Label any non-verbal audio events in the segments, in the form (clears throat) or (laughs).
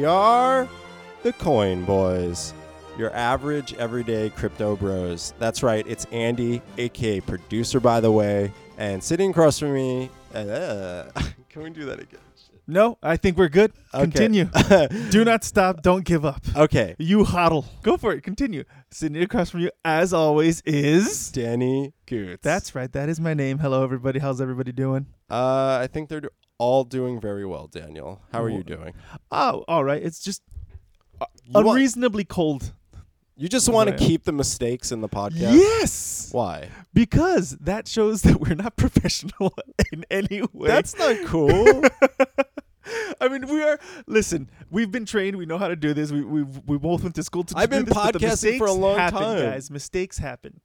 We are the Coin Boys, your average everyday crypto bros. That's right, it's Andy, aka producer, by the way, and sitting across from me. Uh, (laughs) can we do that again? No, I think we're good. Okay. Continue. (laughs) Do not stop. Don't give up. Okay, You huddle. Go for it. Continue. Sitting across from you, as always, is. Danny Goots. That's right. That is my name. Hello, everybody. How's everybody doing? Uh, I think they're do- all doing very well, Daniel. How are you doing? Oh, all right. It's just uh, You, want- unreasonably cold. you just want to keep the mistakes in the podcast. Yes, Why? because that shows that we're not (laughs) professional in any way. That's not cool. (laughs) I mean, we are. Listen, we've been trained. We know how to do this. We we we both went to school to. I've do been this, but the podcasting for a mistakes long happen, time. guys. Mistakes happen,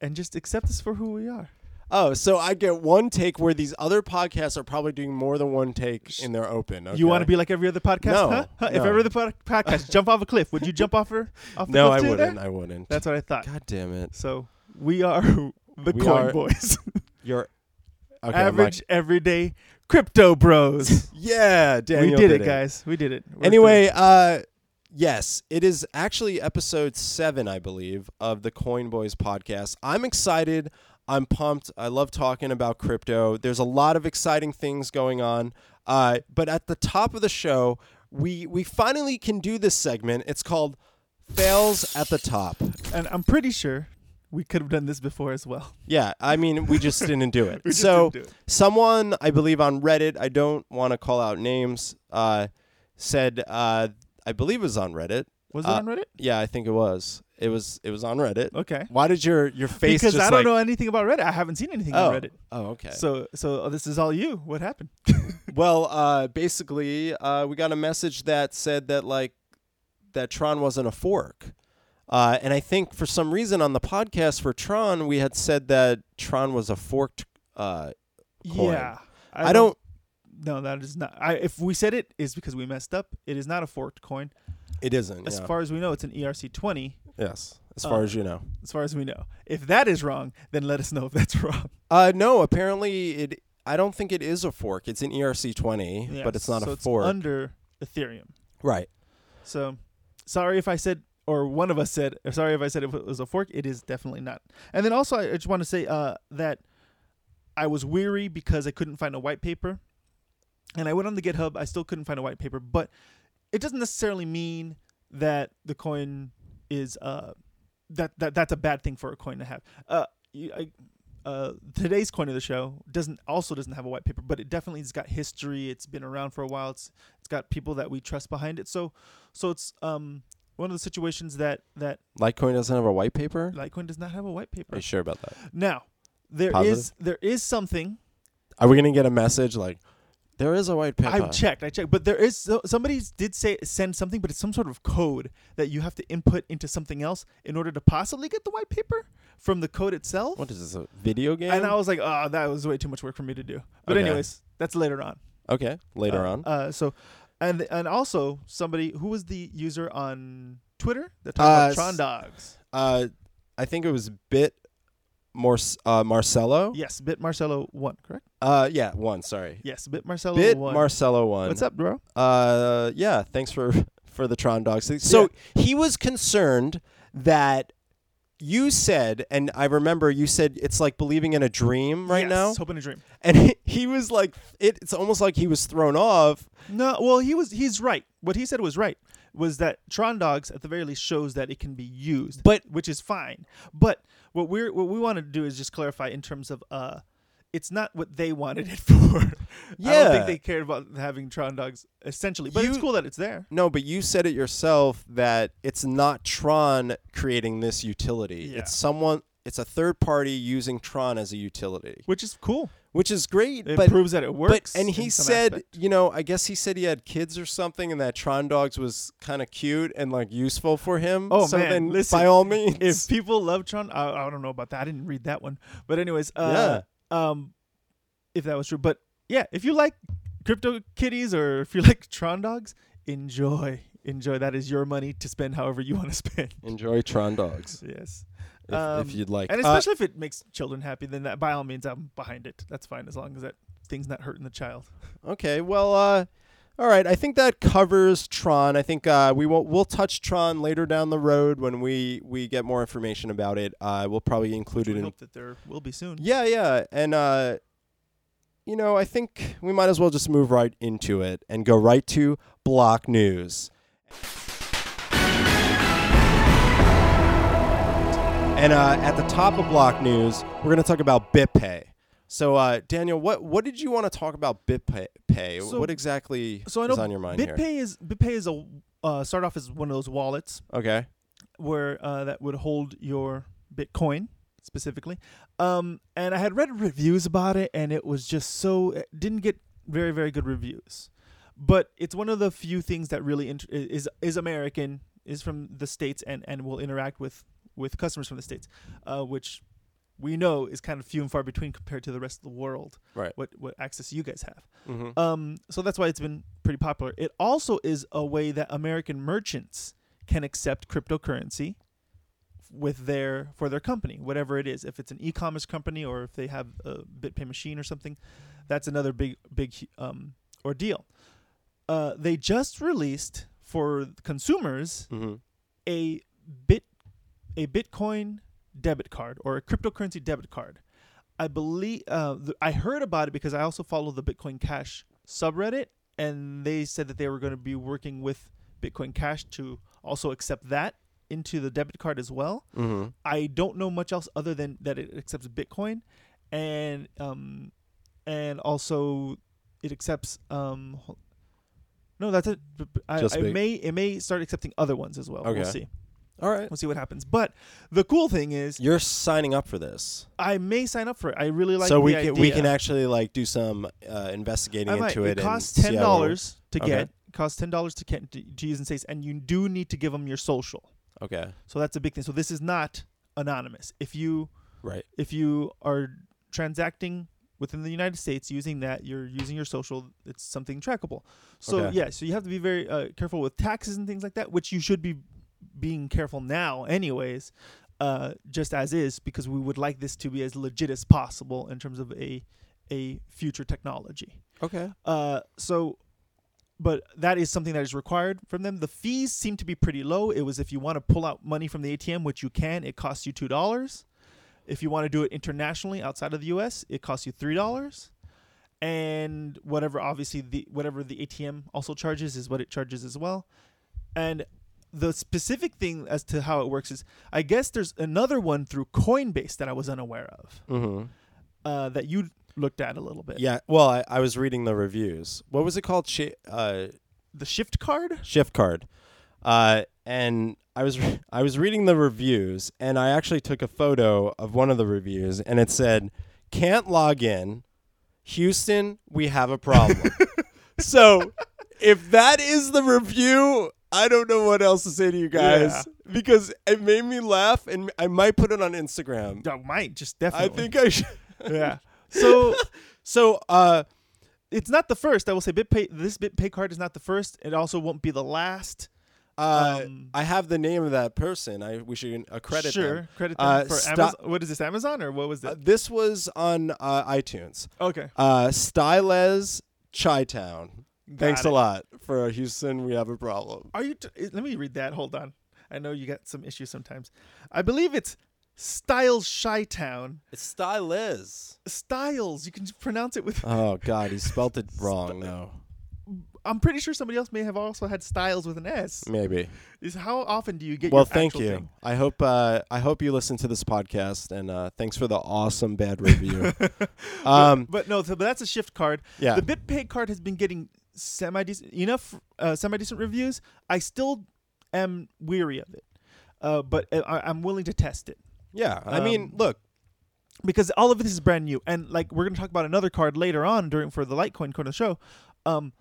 and just accept us for who we are. Oh, so I get one take where these other podcasts are probably doing more than one take in their open. You want to be like every other podcast? No, huh? Huh? If no. every other pod- podcast jump off a cliff, would you jump off her? Off the No, I wouldn't. there? I wouldn't. That's what I thought. God damn it. So we are (laughs) the We coin are- boys, (laughs) You're okay. Average, everyday crypto bros. (laughs) yeah, Daniel. we did, it, guys. We did it. We're Anyway, uh, yes, it is actually episode seven, I believe, of the Coin Boys podcast. I'm excited. I'm pumped. I love talking about crypto. There's a lot of exciting things going on. Uh, but at the top of the show, we we finally can do this segment. It's called Fails at the Top. and I'm pretty sure we could have done this before as well. Yeah, I mean, we just (laughs) didn't do it. So do it. someone I believe on Reddit, I don't want to call out names, uh, said uh, I believe it was on Reddit. Was uh, it on Reddit? Yeah, I think it was. It was. It was on Reddit. Okay. Why did your your face Because just I don't like, know anything about Reddit. I haven't seen anything Oh, on Reddit. oh, okay. So so uh, this is all you. What happened? (laughs) well, uh, basically, uh, we got a message that said that like that Tron wasn't a fork, uh, and I think for some reason on the podcast for Tron we had said that Tron was a forked. Uh, Coin. Yeah. I, don't. No, that is not. I, if we said it is because we messed up. It is not a forked coin. It isn't. As yeah. far as we know, it's an ERC twenty. Yes, as far Uh, as you know. As far as we know, if that is wrong, then let us know if that's (laughs) wrong. Uh, no, apparently it. I don't think it is a fork. It's an ERC twenty, but it's not so a it's fork. under Ethereum. right. So, sorry if I said, or one of us said, or sorry if I said it was a fork. It is definitely not. And then also, I just want to say uh, that I was weary because I couldn't find a white paper, and I went on the GitHub. I still couldn't find a white paper, but it doesn't necessarily mean that the coin is uh that that that's a bad thing for a coin to have. Uh, I, uh, today's coin of the show doesn't also doesn't have a white paper, but it definitely has got history. It's been around for a while. It's it's got people that we trust behind it. So so it's um one of the situations that that Litecoin doesn't have a white paper. Litecoin does not have a white paper. Are you sure about that? Now there is Positive? there is something Are we gonna get a message like there is a white paper? I've checked, I checked, but there is so, somebody did say send something, but it's some sort of code that you have to input into something else in order to possibly get the white paper from the code itself. What is this? A video game? And I was like, oh, that was way too much work for me to do. But Okay. anyways, that's later on. okay, later Uh, on. Uh, so, and and also somebody who was the user on Twitter that Uh, talked s- about Tron Dogs. Uh, I think it was Bit More uh, Marcelo. Yes, Bit Marcelo one, correct? Uh, yeah, one. Sorry. Yes, Bit Marcelo Bit one. Marcelo one. What's up, bro? Uh, yeah. Thanks for (laughs) for the Tron dogs. So he was concerned that you said, and I remember you said it's like believing in a dream right Yes, now, hoping to dream. and he, he was like, it, it's almost like he was thrown off. No, well, he was he's right. What he said was right. Was that Tron Dogs at the very least shows that it can be used, But- which is fine. But what we're what we want to do is just clarify in terms of uh, it's not what they wanted it (laughs) for. Yeah. I don't think they cared about having Tron Dogs essentially, but it's cool that it's there. No, but you said it yourself that it's not Tron creating this utility. Yeah. It's someone. It's a third party using Tron as a utility, Which is cool. which is great. It but proves that it but works. and he said, aspect. you know, I guess he said he had kids or something, and that Tron Dogs was kind of cute and like useful for him. Oh, so man, then listen, by all means, if people love Tron, I, I don't know about that. I didn't read that one, but anyways, uh, um, if that was true, but yeah, if you like crypto kitties or if you (laughs) like Tron dogs, enjoy, enjoy. That is your money to spend however you want to (laughs) spend. enjoy Tron Dogs yes, if, Um, if you'd like. and Uh, especially if it makes children happy, then that by all means, I'm behind it. That's fine as long as that thing's not hurting the child. okay, well, uh, All right, I think that covers Tron. I think uh, we will we'll touch Tron later down the road when we we get more information about it. Uh, we'll probably include it We in. hope that there will be soon. Yeah, yeah, and uh, you know, I think we might as well just move right into it and go right to block news. And uh, at the top of block news, we're going to talk about BitPay. So, uh, Daniel, what what did you want to talk about BitPay? Pay? So- what exactly So I know is on your mind here? BitPay is BitPay is a uh, start off as one of those wallets Okay. where uh, that would hold your Bitcoin specifically. Um, and I had read reviews about it, and it was just so it didn't get very very good reviews. But it's one of the few things that really int- is is American, is from the states, and and will interact with with customers from the states, uh, which we know is kind of few and far between compared to the rest of the world. Right. What what access you guys have. Mm-hmm. Um, so that's why it's been pretty popular. It also is a way that American merchants can accept cryptocurrency with their for their company, whatever it is. If it's an e-commerce company or if they have a BitPay machine or something, that's another big big um, ordeal. Uh, they just released for consumers Mm-hmm. a bit a Bitcoin debit card or a cryptocurrency debit card. I believe uh, th- I heard about it because I also follow the Bitcoin Cash subreddit, and they said that they were going to be working with Bitcoin Cash to also accept that into the debit card as well. Mm-hmm. I don't know much else other than that it accepts Bitcoin, and um, and also it accepts um. No, that's it. I, Just I may it may start accepting other ones as well. Okay. We'll see. All right. We'll see what happens. But the cool thing is, You're signing up for this, I may sign up for it. I really like. so we the can idea. we can actually like do some uh, investigating I might. into it. It costs and ten see how it dollars to Okay. get. It costs ten dollars to get to, use in states, and you do need to give them your social. works. Okay. So that's a big thing. So this is not anonymous. If you Right. if you are transacting within the United States using that, you're using your social. It's something trackable. So Okay. yeah, so you have to be very uh, careful with taxes and things like that, which you should be being careful now, anyways. Uh, just as is, because we would like this to be as legit as possible in terms of a a future technology. Okay. Uh, so, but that is something that is required from them. The fees seem to be pretty low. It was if you want to pull out money from the ATM, which you can, it costs you two dollars. If you want to do it internationally outside of the U.S., it costs you three dollars. And whatever, obviously, the whatever the ATM also charges is what it charges as well. And the specific thing as to how it works is, I guess there's another one through Coinbase that I was unaware of Mm-hmm. uh, that you looked at a little bit. Yeah. Well, I, I was reading the reviews. What was it called? Shi uh, The Shift card. shift card. Uh, and I was re- I was reading the reviews, and I actually took a photo of one of the reviews, and it said, "Can't log in, Houston, we have a problem." (laughs) so, if that is the review, I don't know what else to say to you guys because it made me laugh, and I might put it on Instagram. I might just definitely. I think I should. (laughs) yeah. So (laughs) So, uh, it's not the first. I will say BitPay. This BitPay card is not the first. It also won't be the last. uh, Um, I have the name of that person. I we should uh, credit sure, them. credit them Uh, for sto- Amazon. What is this? Amazon or what was this? Uh, this was on uh, iTunes. okay. Uh, Stylez Chi Town. Got Thanks it. a lot for Houston. We have a problem. Are you? T- eh, let me read that. Hold on. I know you got some issues sometimes. I believe it's Styles Shy Town. It's Stylez. Styles. You can pronounce it with. Oh (laughs) God, he spelt it wrong. No, I'm pretty sure somebody else may have also had Styles with an S. maybe. Is how often do you get? Well, your thank you. thing? I hope uh, I hope you listen to this podcast, and uh, thanks for the awesome bad review. (laughs) um, But no, so, but that's a shift card. yeah. The BitPay card has been getting semi decent enough uh, semi decent reviews. I still am weary of it, uh, but I, I'm willing to test it yeah. I mean, um, look. because all of this is brand new. And like we're gonna talk about another card later on during for the Litecoin corner show, um,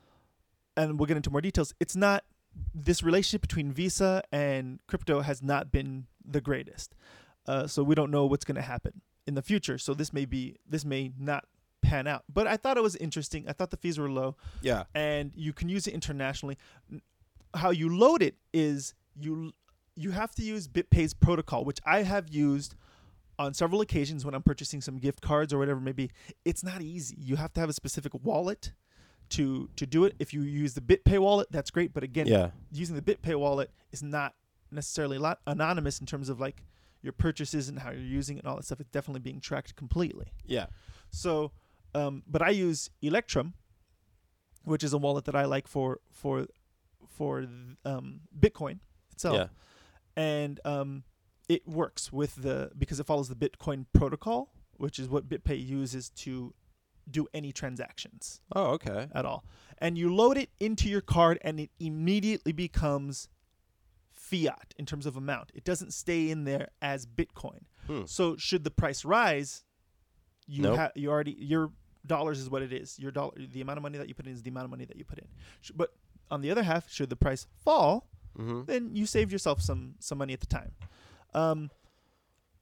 and we'll get into more details. It's not this relationship between Visa and crypto has not been the greatest, uh, so we don't know what's gonna happen in the future. So this may be this may not pan out. But I thought it was interesting. I thought the fees were low. Yeah. and you can use it internationally. How you load it is you you have to use BitPay's protocol, which I have used on several occasions when I'm purchasing some gift cards or whatever maybe. It's not easy. You have to have a specific wallet to to do it. If you use the BitPay wallet, that's great. But again, Yeah. using the BitPay wallet is not necessarily a lot anonymous in terms of like your purchases and how you're using it and all that stuff. It's definitely being tracked completely. Yeah. So, um, but I use Electrum, which is a wallet that I like for for for um, Bitcoin itself, Yeah. and um, it works with the because it follows the Bitcoin protocol, which is what BitPay uses to do any transactions Oh, okay. at all. And you load it into your card, and it immediately becomes fiat in terms of amount. It doesn't stay in there as Bitcoin. Hmm. So should the price rise, you Nope. have you already your dollars is what it is. Your dollar, the amount of money that you put in is the amount of money that you put in. But on the other half, should the price fall, Mm-hmm. then you saved yourself some some money at the time. Um,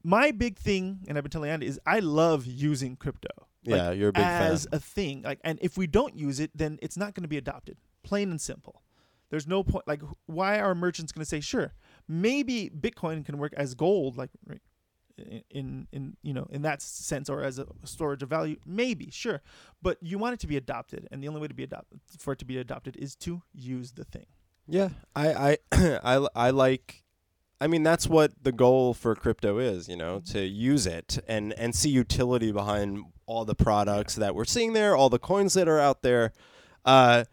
my big thing, and I've been telling Andy, is I love using crypto like, Yeah, you're a big fan. as a thing. Like, and if we don't use it, then it's not going to be adopted. Plain and simple. There's no point. Like, why are merchants going to say, sure, maybe Bitcoin can work as gold, like in- in you know in that sense, or as a storage of value? Maybe, sure, but you want it to be adopted, and the only way to be adopted for it to be adopted is to use the thing. Yeah, I I (clears throat) I I like. I mean, that's what the goal for crypto is, you know, to use it and and see utility behind all the products that we're seeing there, all the coins that are out there. Uh,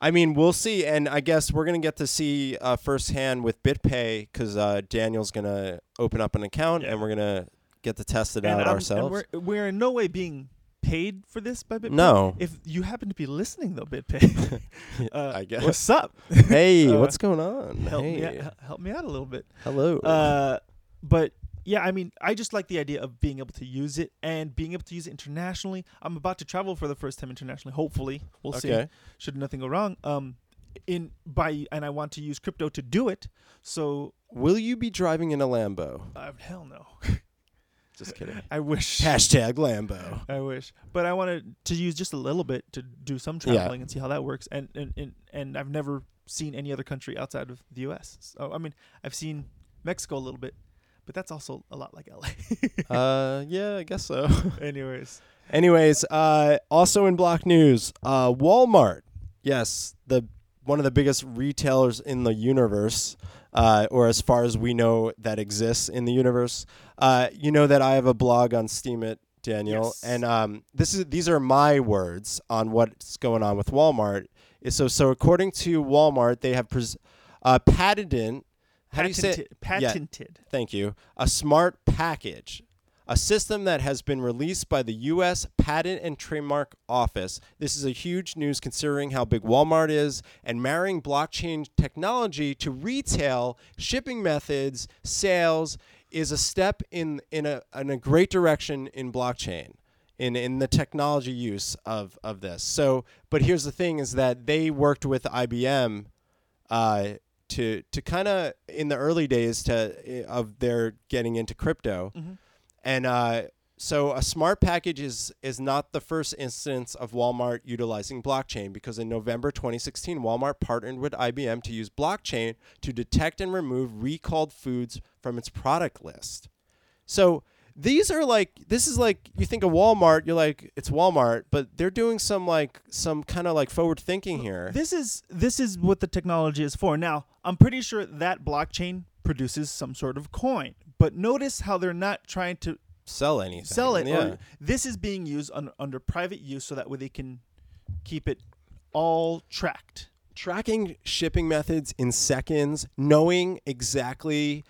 I mean, we'll see, and I guess we're gonna get to see uh, firsthand with BitPay because uh, Daniel's gonna open up an account Yeah. and we're gonna get to test it And out I'm- and ourselves. we're we're in no way being paid for this by BitPay. No. If you happen to be listening though, BitPay, (laughs) uh, I guess. what's up? hey, (laughs) uh, what's going on? help hey, me out, help me out a little bit. hello. Uh, but yeah, I mean, I just like the idea of being able to use it and being able to use it internationally. I'm about to travel for the first time internationally. Hopefully, we'll see. Should nothing go wrong, um, in by and I want to use crypto to do it. So Will you be driving in a Lambo? uh, hell no. (laughs) Just kidding. I wish. Hashtag Lambo. (laughs) I wish, but I wanted to use just a little bit to do some Yeah. traveling and see how that works. And and, and and I've never seen any other country outside of the U.S. So I mean, I've seen Mexico a little bit, but that's also a lot like L.A. (laughs) Uh, yeah, I guess so. (laughs) Anyways, Anyways, uh, also in Block News, uh, Walmart. Yes, the one of the biggest retailers in the universe, uh, or as far as we know that exists in the universe. Uh, you know that I have a blog on Steemit, Daniel, Yes. and um, this is these are my words on what's going on with Walmart. So, so according to Walmart, they have pres- uh, patented. How do you say? it? patented, Yeah. Thank you. A smart package, a system that has been released by the U.S. Patent and Trademark Office. This is a huge news considering how big Walmart is and marrying blockchain technology to retail shipping methods, sales is a step in in a in a great direction in blockchain. In, in the technology use of, of this. So, but here's the thing is that they worked with IBM uh, to to kind of in the early days to of their getting into crypto, Mhm. and uh, so a smart package is is not the first instance of Walmart utilizing blockchain because in November 2016, Walmart partnered with IBM to use blockchain to detect and remove recalled foods from its product list. So these are like this is like you think of Walmart, you're like it's Walmart, but they're doing some like some kind of like forward thinking here. This is this is what the technology is for. Now, I'm pretty sure that blockchain produces some sort of coin. But notice how they're not trying to Sell anything. sell it. Yeah. This is being used un, under private use so that way they can keep it all tracked. tracking shipping methods in seconds, knowing exactly,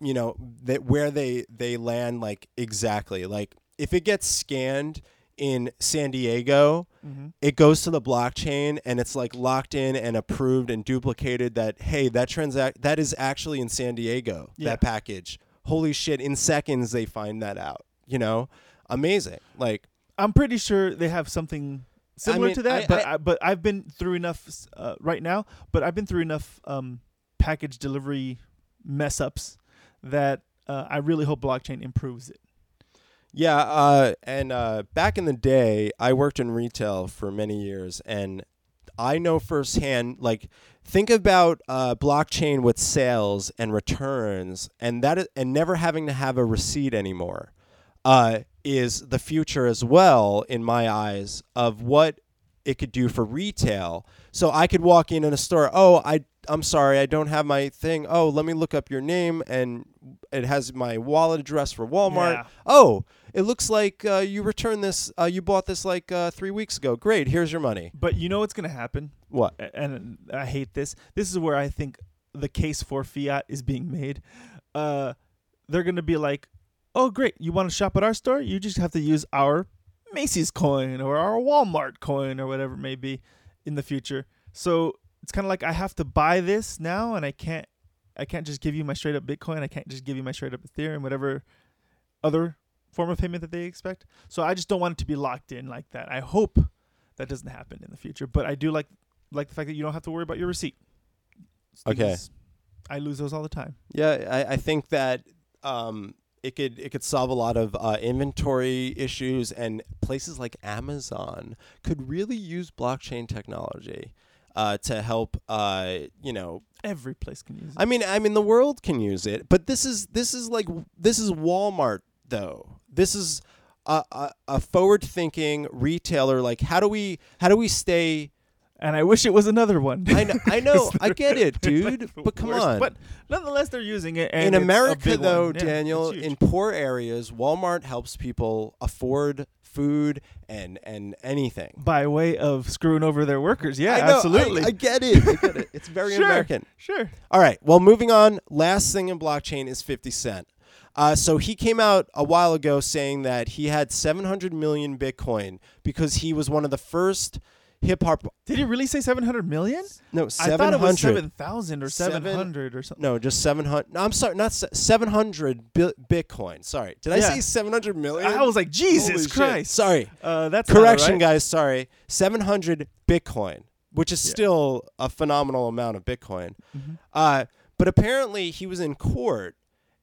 you know, that where they they land like exactly. Like if it gets scanned in San Diego, Mm-hmm. it goes to the blockchain and it's like locked in and approved and duplicated that hey, that transact that is actually in San Diego, Yeah. that package. Holy shit, in seconds they find that out, you know? Amazing. Like I'm pretty sure they have something similar mean, to that, I- but I- I, but I've been through enough uh, right now. But I've been through enough um, package delivery mess ups that uh, I really hope blockchain improves it. Yeah, uh, and uh, back in the day, I worked in retail for many years, and I know firsthand. Like, think about uh, blockchain with sales and returns, and that is, and never having to have a receipt anymore, uh, is the future as well, in my eyes, of what it could do for retail. So I could walk in in a store. Oh, I I'm sorry, I don't have my thing. Oh, let me look up your name, and it has my wallet address for Walmart. Yeah. Oh, it looks like uh, you returned this. Uh, you bought this like uh, three weeks ago. Great, here's your money. But you know what's gonna happen? What? And I hate this. This is where I think the case for fiat is being made. Uh, they're gonna be like, "Oh, great! You want to shop at our store? You just have to use our Macy's coin or our Walmart coin or whatever it may be in the future." So it's kind of like I have to buy this now, and I can't. I can't just give you my straight up Bitcoin. I can't just give you my straight up Ethereum, whatever other form of payment that they expect. So I just don't want it to be locked in like that. I hope that doesn't happen in the future. But I do like like the fact that you don't have to worry about your receipt. Okay. I lose those all the time. Yeah, I, I think that um, it could it could solve a lot of uh, inventory issues, and places like Amazon could really use blockchain technology uh, to help. Uh, you know, Every place can use it. I mean, I mean, the world can use it, but this is this is like this is Walmart though. This is a, a, a forward thinking retailer. Like, how do we how do we stay? And I wish it was another one. I know, I know, (laughs) I get it, dude. but come worst. on, But nonetheless, they're using it. And in America, though. Yeah, Daniel, in poor areas, Walmart helps people afford food and and anything. by way of screwing over their workers. Yeah, I know, I- absolutely. I, get it. I get it. It's (laughs) very Sure. American. sure. All right. Well, moving on. Last thing in blockchain is 50 Cent. Uh, so he came out a while ago saying that he had 700 million Bitcoin because he was one of the first hip hop. Did he really say 700 million? No, I 700. thought it was 7,000 or Seven- 700 or something. No, just 700. No, I'm sorry, not 700 bi- Bitcoin. Sorry. Did I Yeah. say 700 million? I was like, Holy Jesus shit. Christ. Sorry. Uh, that's not Correction, guys. Sorry. 700 Bitcoin, which is still a phenomenal amount of Bitcoin. Mhm. Uh, but apparently, he was in court,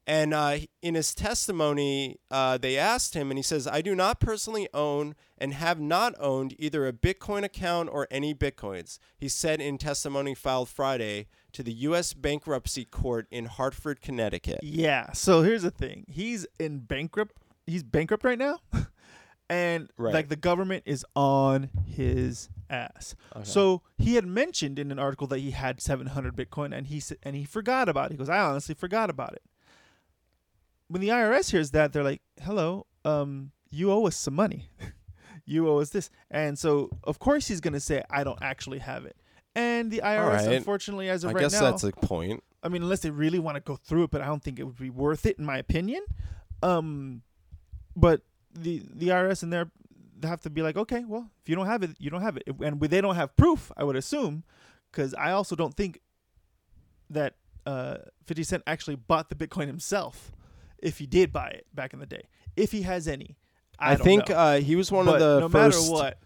and uh, in his testimony, uh, they asked him, and he says, "I do not personally own and have not owned either a Bitcoin account or any Bitcoins." He said in testimony filed Friday to the U.S. Bankruptcy Court in Hartford, Connecticut. Yeah. So here's the thing. He's in bankrupt. He's bankrupt right now, (laughs) and Right. like the government is on his ass. Okay. So he had mentioned in an article that he had 700 Bitcoin, and he and he forgot about it. He goes, I honestly forgot about it. When the IRS hears that, they're like, "Hello, um, you owe us some money. (laughs) you owe us this." And so, of course, he's gonna say, "I don't actually have it." And the IRS, right. unfortunately, as of I right guess now, that's a point. I mean, unless they really want to go through it, but I don't think it would be worth it, in my opinion. Um, but the the IRS and there they have to be like, okay, well, if you don't have it, you don't have it, and they don't have proof. I would assume, because I also don't think that uh, Fifty Cent actually bought the Bitcoin himself. If he did buy it back in the day, if he has any, I, I, think uh, he was one but of the no first. matter what,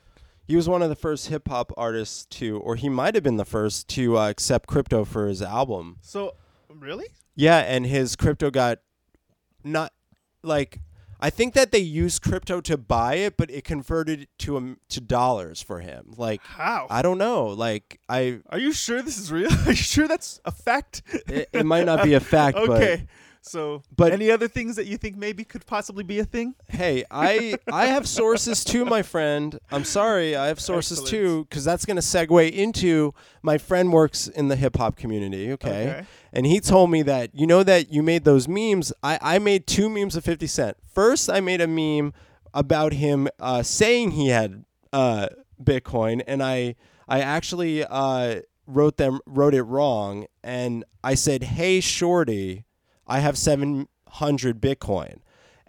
He was one of the first hip hop artists to, or he might have been the first to uh, accept crypto for his album. so really, Yeah, and his crypto got not like I think that they used crypto to buy it, but it converted to um, to dollars for him. Like how? I don't know. Like I, Are you sure this is real? (laughs) Are you sure that's a fact? it, it might not be a fact, (laughs) okay. So, but- any other things that you think maybe could possibly be a thing? hey, I I have sources too, my friend. I'm sorry, I have sources Excellent. too, because that's gonna segue into my friend works in the hip hop community. Okay. and he told me that you know that you made those memes. I, I made two memes of Fifty Cent. First, I made a meme about him uh, saying he had uh, Bitcoin, and I I actually uh, wrote them wrote it wrong, and I said, "Hey, shorty, I have seven hundred Bitcoin."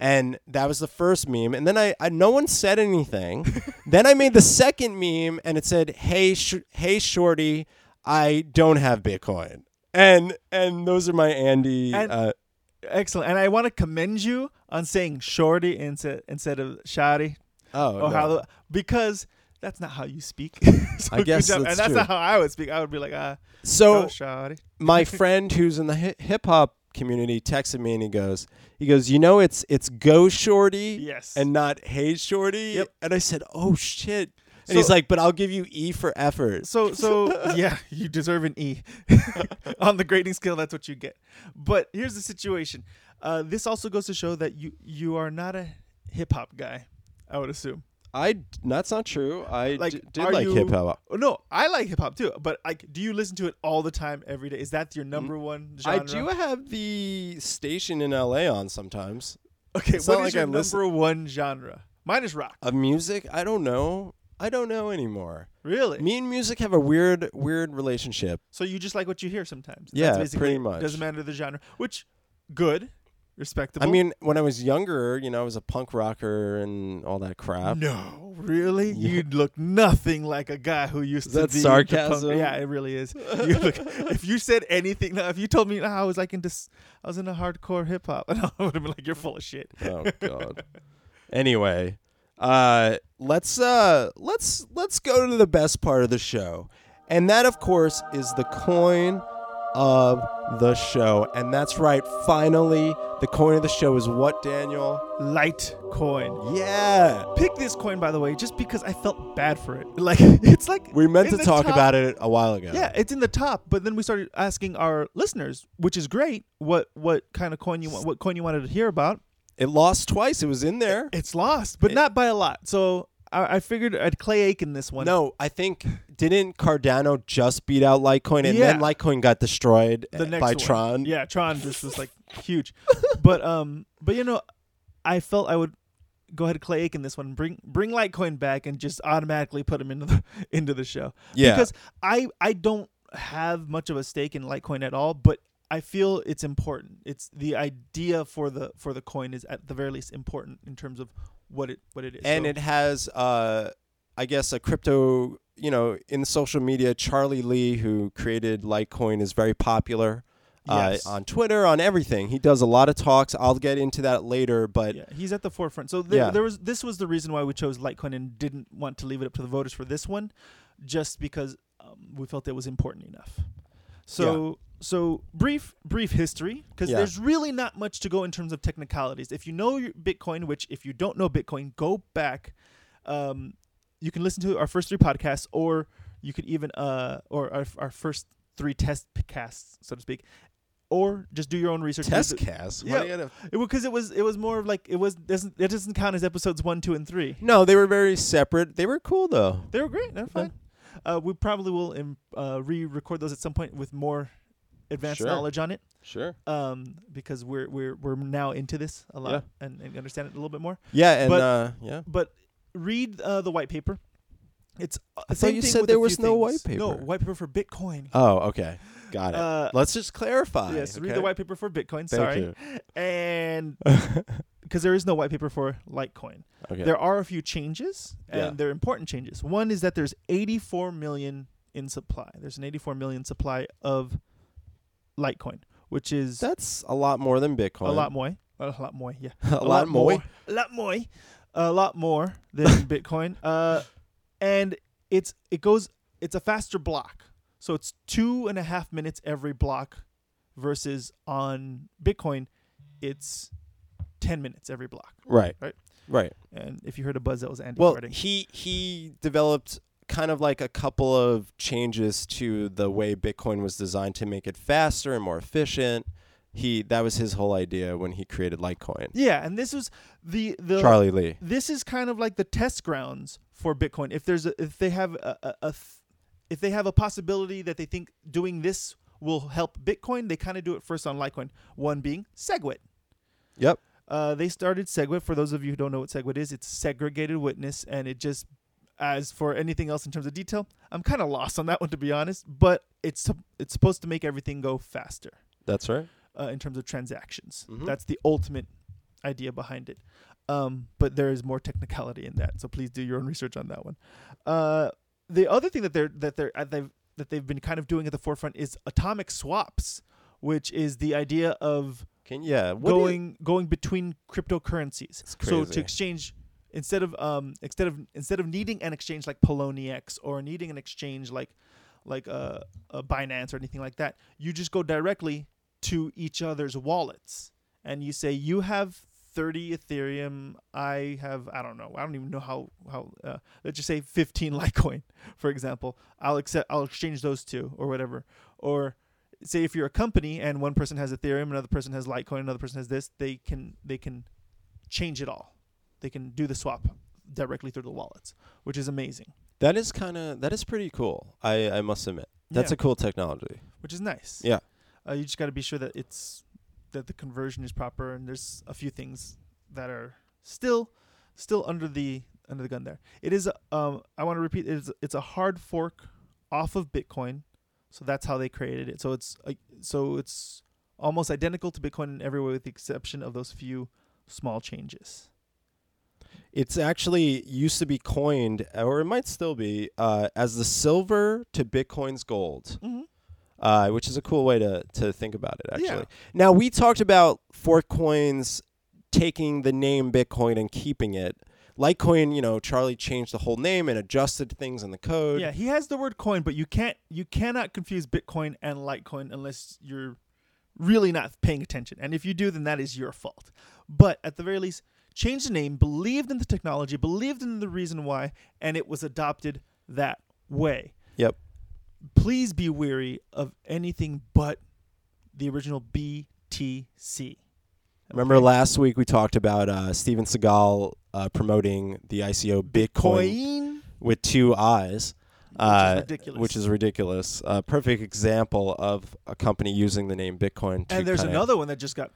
And that was the first meme, and then I, I no one said anything. (laughs) then I made the second meme, and it said, "Hey, sh- hey, shorty, I don't have Bitcoin." And and those are my Andy. And- uh, Excellent. And I want to commend you on saying shorty instead instead of shoddy. oh, or no. how because that's not how you speak. (laughs) So I guess that's and that's true. not how I would speak. I would be like, ah, so my friend who's in the hip hop community texted me and he goes, he goes, you know, it's it's go shorty Yes. and not hey shorty. Yep. And I said, oh shit. And So- he's like, but I'll give you E for effort. So so (laughs) yeah, you deserve an E (laughs) on the grading scale. That's what you get. But here's the situation. Uh, this also goes to show that you you are not a hip hop guy. I would assume. I that's not true. I Like, d- did like you- hip hop. Oh, no, I like hip hop too, but like, do you listen to it all the time, every day? Is that your mm, number one genre? I do have the station in LA on sometimes. Okay, it's what is like your I number listen- one genre? Mine is rock. Of music, I don't know. I don't know anymore. Really? Me and music have a weird, weird relationship. So you just like what you hear sometimes. Yeah, That's basically pretty it. much. Doesn't matter the genre. Which, good, respectable. I mean, when I was younger, you know, I was a punk rocker and all that crap. no, really, Yeah. you look nothing like a guy who used Is to be sarcasm? Yeah, it really is. You look, (laughs) if you said anything, now, if you told me, "Nah, I was like into, I was into hardcore hip hop," and (laughs) I would have been like, "You're full of shit." Oh god. anyway, uh let's uh let's let's go to the best part of the show. And that of course is the coin of the show. And that's right, finally the coin of the show is what, Daniel? Litecoin. Yeah. Pick this coin, by the way, just because I felt bad for it. (laughs) Like it's like We meant to talk top- about it a while ago. Yeah, it's in the top, but then we started asking our listeners, which is great, what what kind of coin you want, what coin you wanted to hear about. It lost twice. It was in there. It's lost, but It- not by a lot. So I, I figured I'd Clay Aiken this one. No, I think didn't Cardano just beat out Litecoin and Yeah. then Litecoin got destroyed the next by one. Tron? Yeah, Tron just was like (laughs) huge. But um, but you know, I felt I would go ahead and Clay Aiken this one, bring bring Litecoin back, and just automatically put him into the (laughs) into the show. Yeah. because I I don't have much of a stake in Litecoin at all, but I feel it's important. It's the idea for the for the coin is at the very least important in terms of what it what it is. and So- it has uh i guess a crypto you know in social media charlie lee who created litecoin is very popular uh, Yes. on twitter on everything he does a lot of talks i'll get into that later but yeah, he's at the forefront. So there, Yeah. there was this was the reason why we chose Litecoin and didn't want to leave it up to the voters for this one, just because um, we felt it was important enough. So so brief brief history because Yeah. there's really not much to go in terms of technicalities. If you know Bitcoin, which if you don't know Bitcoin, go back. Um, you can listen to our first three podcasts, or you could even uh, or our, our first three test casts, so to speak, or just do your own research. test cast Yeah. because it was it was more of like it was doesn't it doesn't count as episodes one, two, and three. no they were very separate they were cool though They were great. They're Yeah. Uh, we probably will im- uh, re-record those at some point with more advanced Sure. knowledge on it, sure um, because we're we're we're now into this a lot and, and understand it a little bit more. yeah and But- uh yeah But read uh, the white paper. It's uh, I same thought you thing said with there was no things. white No paper. white paper for Bitcoin. oh okay got it Uh, let's just clarify yes, read the white paper for Bitcoin. Thank sorry, you. and (laughs) because there is no white paper for Litecoin. okay There are a few changes, and Yeah. they're important changes. One is that there's 84 million in supply. There's an 84 million supply of Litecoin, which is that's a lot more than bitcoin a lot more. A lot more, yeah. (laughs) a, lot more A lot more. A lot more than (laughs) Bitcoin. Uh, and it's it goes. It's a faster block, so it's two and a half minutes every block, versus on Bitcoin, it's 10 minutes every block. right Right. right And if you heard a buzz, that was Andy Well, farting. he he developed kind of like a couple of changes to the way Bitcoin was designed to make it faster and more efficient. He that was his whole idea when he created Litecoin. Yeah, and this was the the Charlie Lee. this is kind of like the test grounds for Bitcoin. If there's a, if they have a, a, a th- if they have a possibility that they think doing this will help Bitcoin, they kind of do it first on Litecoin. One being SegWit. Yep. Uh, they started SegWit. For those of you who don't know what SegWit is, it's segregated witness, and it just as for anything else in terms of detail, I'm kind of lost on that one to be honest. But it's it's supposed to make everything go faster That's right. uh, in terms of transactions. Mhm. That's the ultimate idea behind it. Um, but there is more technicality in that, so please do your own research on that one. Uh, the other thing that they're that they're uh, they've that they've been kind of doing at the forefront is atomic swaps, which is the idea of Can yeah, what do you- going going between cryptocurrencies. So to exchange instead of um instead of instead of needing an exchange like Poloniex or needing an exchange like like a, a Binance or anything like that, you just go directly to each other's wallets and you say you have 30 Ethereum, I have I don't know, I don't even know how how uh, let's just say 15 (laughs) Litecoin, for example. I'll accept I'll exchange those two or whatever. Or say if you're a company and one person has Ethereum, another person has Litecoin, another person has this, they can they can change it all. They can do the swap directly through the wallets, which is amazing. That is kind of that is pretty cool. I I must admit that's Yeah. a cool technology. which is nice. Yeah. Uh, you just got to be sure that it's that the conversion is proper, and there's a few things that are still still under the under the gun there. It is um I want to repeat it is it's a hard fork off of Bitcoin, so that's how they created it. So it's uh, so it's almost identical to Bitcoin in every way, with the exception of those few small changes. It's actually used to be coined, or it might still be, uh, as the silver to Bitcoin's gold. Mm-hmm. Uh, which is a cool way to to think about it. Actually, Yeah. now we talked about fork coins taking the name Bitcoin and keeping it. Litecoin, you know, Charlie changed the whole name and adjusted things in the code. Yeah, he has the word coin, but you can't you cannot confuse Bitcoin and Litecoin unless you're really not paying attention. And if you do, then that is your fault. But at the very least, change the name, believed in the technology, believed in the reason why, and it was adopted that way. Yep. Please be weary of anything but the original BTC. Remember last week we talked about uh, Steven Seagal uh, promoting the ICO Bitcoin Coin, with two eyes. which Uh, is ridiculous. Which is ridiculous. A perfect example of a company using the name Bitcoin. To and there's kinda- another one that just got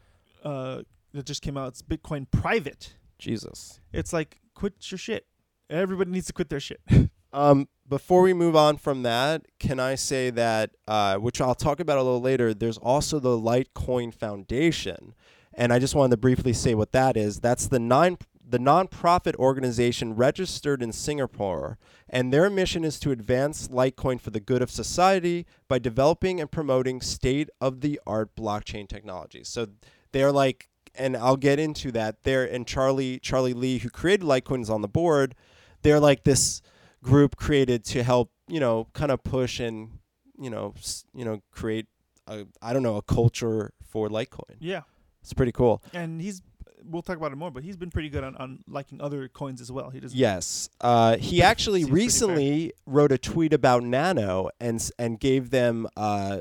uh, that just came out. It's Bitcoin Private. Jesus. It's like quit your shit. Everybody needs to quit their shit. (laughs) Um, before we move on from that, can I say that, uh, which I'll talk about a little later, there's also the Litecoin Foundation. And I just wanted to briefly say what that is. That's the nine the nonprofit organization registered in Singapore, and their mission is to advance Litecoin for the good of society by developing and promoting state of the art blockchain technology. So they're like and I'll get into that. They're and Charlie Charlie Lee, who created Litecoin, is on the board. They're like this group created to help you know kind of push and you know s- you know create a I don't know a culture for Litecoin. yeah, It's pretty cool. and he's we'll talk about it more, but he's been pretty good on, on liking other coins as well. He does. Yes, uh, he actually recently wrote a tweet about Nano and and gave them uh,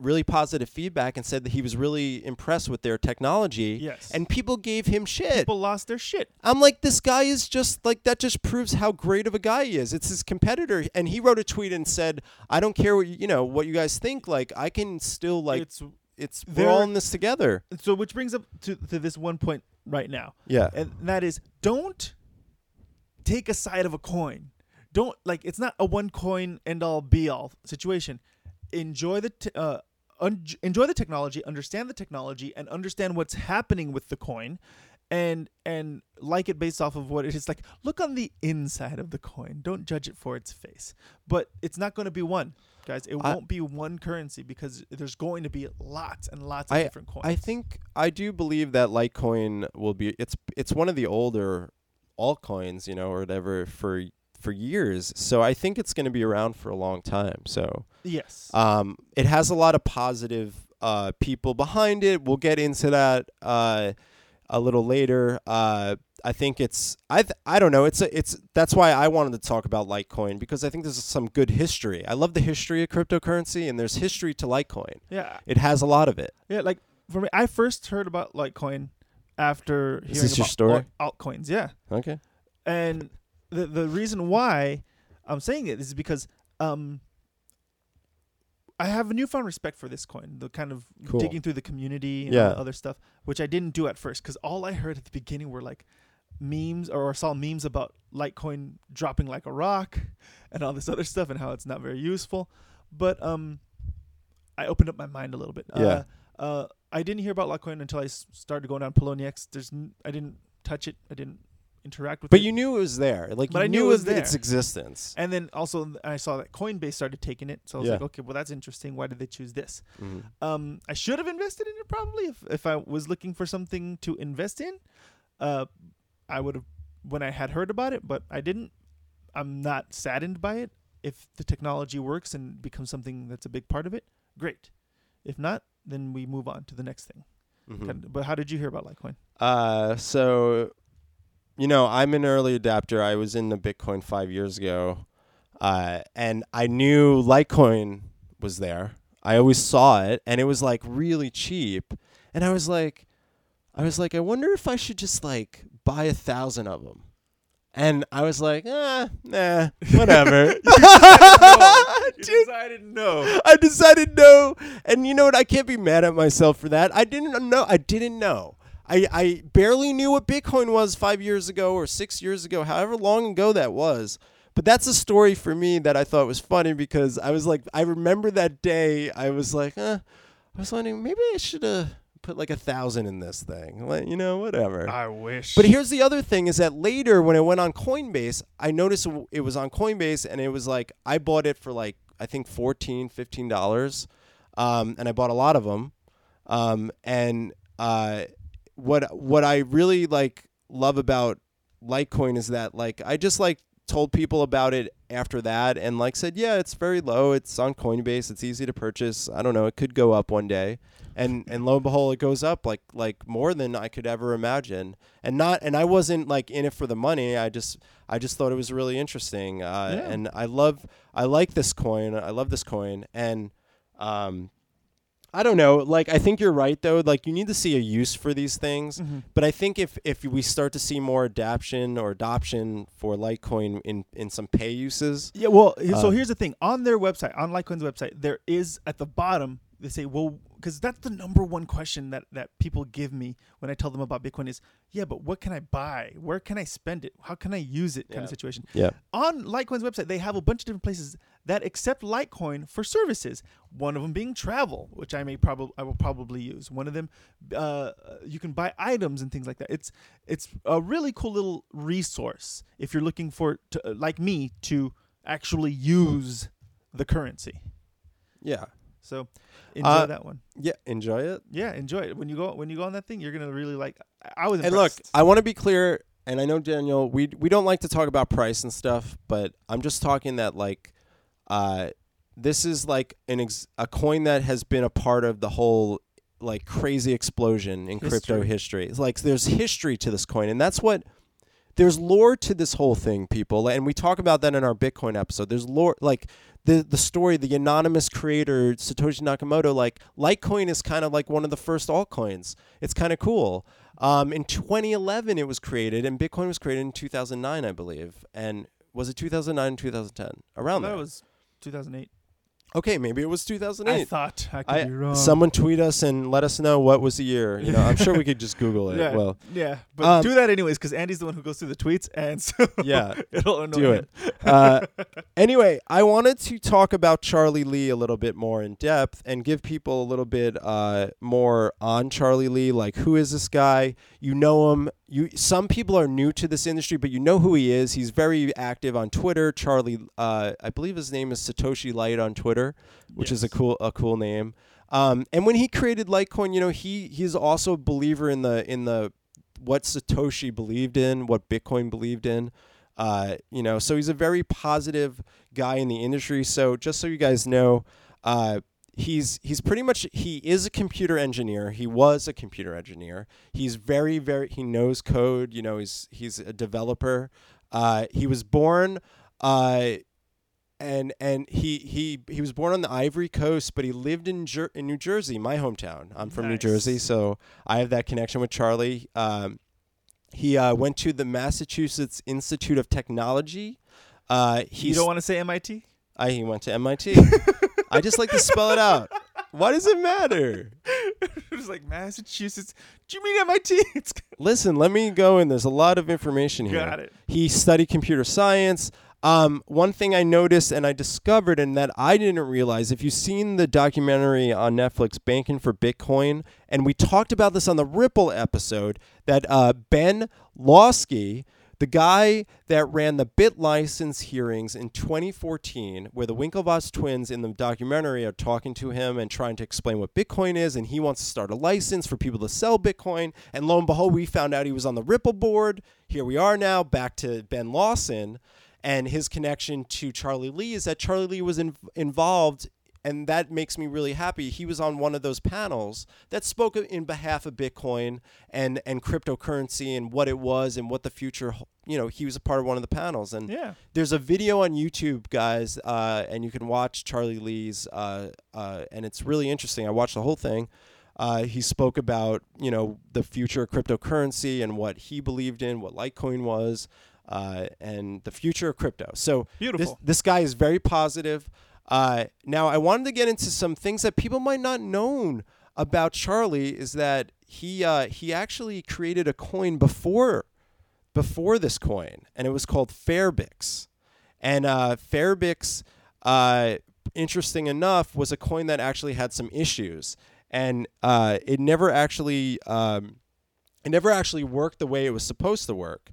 really positive feedback and said that he was really impressed with their technology. Yes. And people gave him shit. people lost their shit. I'm like, this guy is just like that. Just proves how great of a guy he is. It's his competitor, and he wrote a tweet and said, "I don't care what you, you know what you guys think. Like, I can still like it's it's we're all in this together." so which brings up to, to this one point right now, Yeah, and that is don't take a side of a coin. Don't like it's not a one coin end all be all situation. Enjoy the t- uh, un- enjoy the technology, understand the technology, and understand what's happening with the coin, and and like it based off of what it is. Like look on the inside of the coin. Don't judge it for its face. But it's not going to be one, guys. It I- won't be one currency because there's going to be lots and lots of I- different coins. I think I do believe that Litecoin will be. It's it's one of the older altcoins, you know, or whatever for for years. So I think it's going to be around for a long time. So yes. um, it has a lot of positive uh, people behind it. We'll get into that uh, a little later. Uh, I think it's I th- I don't know. It's a, it's that's why I wanted to talk about Litecoin because I think there's some good history. I love the history of cryptocurrency and there's history to Litecoin. yeah. It has a lot of it. Yeah, like for me, I first heard about Litecoin after Is hearing this your story? altcoins. Yeah, Okay. and the the reason why I'm saying it is because um I have a newfound respect for this coin. The kind of Cool. digging through the community and Yeah. all the other stuff, which I didn't do at first because all I heard at the beginning were like memes or saw memes about Litecoin dropping like a rock (laughs) and all this other stuff and how it's not very useful. But um, I opened up my mind a little bit. Yeah. Uh, uh, I didn't hear about Litecoin until I s- started going down Poloniex. There's n- I didn't touch it. I didn't interact with But it. you knew it was there. Like But you I knew it was of its existence. and then also I saw that Coinbase started taking it. So I was Yeah. like, okay, well that's interesting. Why did they choose this? Mhm. Um, I should have invested in it probably if, if I was looking for something to invest in. Uh, I would have when I had heard about it, but I didn't. I'm not saddened by it. If the technology works and becomes something that's a big part of it, great. If not, then we move on to the next thing. Mhm. Kind- But how did you hear about Litecoin? Uh, so, you know, I'm an early adapter. I was in the Bitcoin five years ago, uh, and I knew Litecoin was there. I always saw it, and it was like really cheap. And I was like, I was like, I wonder if I should just like buy a thousand of them, And I was like, eh, nah, (laughs) whatever. (laughs) You decided no. I decided no. And you know what? I can't be mad at myself for that. I didn't know. I didn't know. I, I barely knew what Bitcoin was five years ago or six years ago, however long ago that was. But that's a story for me that I thought was funny because I was like, I remember that day. I was like, eh, I was wondering maybe I should have put like a thousand in this thing, like you know, whatever. I wish. But here's the other thing: is that later when it went on Coinbase, I noticed it was on Coinbase, and it was like I bought it for like I think 14 15 dollars, um, and I bought a lot of them. Um, and uh, what what I really like love about Litecoin is that like I just like told people about it after that and like said yeah it's very low. It's on coinbase. It's easy to purchase. I don't know. It could go up one day. And and lo and behold it goes up like like more than i could ever imagine. And not and i wasn't like in it for the money. I just i just thought it was really interesting. Uh, Yeah. and i love i like this coin. I love this coin. And um I don't know. Like, I think you're right, though. Like, you need to see a use for these things. Mm-hmm. But I think if if we start to see more adaption or adoption for Litecoin in in some pay uses, Yeah, well, he- so Uh, here's the thing. On their website, on Litecoin's website, there is at the bottom they say, well, because that's the number one question that that people give me when I tell them about Bitcoin is, yeah, but what can I buy? Where can I spend it? How can I use it? Kind Yeah. of situation. yeah, On Litecoin's website, they have a bunch of different places that accept Litecoin for services. One of them being travel, which I may probably I will probably use. One of them, uh, you can buy items and things like that. It's it's a really cool little resource if you're looking for to, uh, like me to actually use the currency. yeah, So enjoy Uh, that one. yeah. Enjoy it. Yeah, enjoy it. When you go when you go on that thing, you're gonna really like. I was And look. I want to be clear, and I know Daniel, we we don't like to talk about price and stuff, but I'm just talking that like, uh, this is like an ex- a coin that has been a part of the whole like crazy explosion in crypto History. history. It's like there's history to this coin, and that's what. There's lore to this whole thing, people, and we talk about that in our Bitcoin episode. There's lore, like the the story, the anonymous creator Satoshi Nakamoto. Like Litecoin is kind of like one of the first altcoins. It's kind of cool. Um, in 2011, it was created, and Bitcoin was created in 2009, I believe. And was it 2009 and 2010? Around that was 2008. Okay, maybe it was 2008. I thought I could I- be wrong. someone tweet us and let us know what was the year. You know, I'm sure we could just Google it. (laughs) Yeah, Well, yeah, but um, do that anyways because Andy's the one who goes through the tweets, and (laughs) so Yeah, (laughs) it'll annoy do him. it. Uh, anyway, I wanted to talk about Charlie Lee a little bit more in depth and give people a little bit uh, more on Charlie Lee. Like, who is this guy? You know him. You some people are new to this industry, but you know who he is. He's very active on Twitter. Charlie, uh, I believe his name is SatoshiLite on Twitter, which is a cool a cool name. Um, and when he created Litecoin, you know, he he's also a believer in the in the what Satoshi believed in, what Bitcoin believed in. Uh, you know, so he's a very positive guy in the industry. So just so you guys know, uh, he's he's pretty much he is a computer engineer. He was a computer engineer. He's very very he knows code. You know, he's he's a developer. Uh, he was born. And and he he he was born on the Ivory Coast, but he lived in Jer- in New Jersey, my hometown. I'm from New Jersey, so I have that connection with Charlie. Um, he uh, went to the Massachusetts Institute of Technology. Uh, You don't want to say MIT? I, he went to MIT. I just like to spell it out. Why does it matter? (laughs) it was like Massachusetts. Do you mean MIT? (laughs) Listen, let me go in. There's a lot of information here. got it. He studied computer science. Um, one thing I noticed and I discovered, and that I didn't realize, if you've seen the documentary on Netflix, Banking for Bitcoin, and we talked about this on the Ripple episode, that uh, Ben Lawsky, the guy that ran the BitLicense hearings in 2014, where the Winklevoss twins in the documentary are talking to him and trying to explain what Bitcoin is, and he wants to start a license for people to sell Bitcoin. And lo and behold, we found out he was on the Ripple board. Here we are now, back to Ben Lawson. And his connection to Charlie Lee is that Charlie Lee was in, involved, and that makes me really happy. He was on one of those panels that spoke in behalf of Bitcoin and, and cryptocurrency and what it was and what the future, you know, he was a part of one of the panels. And Yeah. there's a video on YouTube, guys, uh, and you can watch Charlie Lee's, uh, uh, and it's really interesting. I watched the whole thing. Uh, he spoke about you know the future of cryptocurrency and what he believed in, what Litecoin was. Uh, and the future of crypto. So this, this guy is very positive. Uh, now, I wanted to get into some things that people might not known about Charlie. Is that he uh, he actually created a coin before before this coin, and it was called Fairbrix. And uh, Fairbrix, uh, interesting enough, was a coin that actually had some issues, and uh, it never actually um, it never actually worked the way it was supposed to work.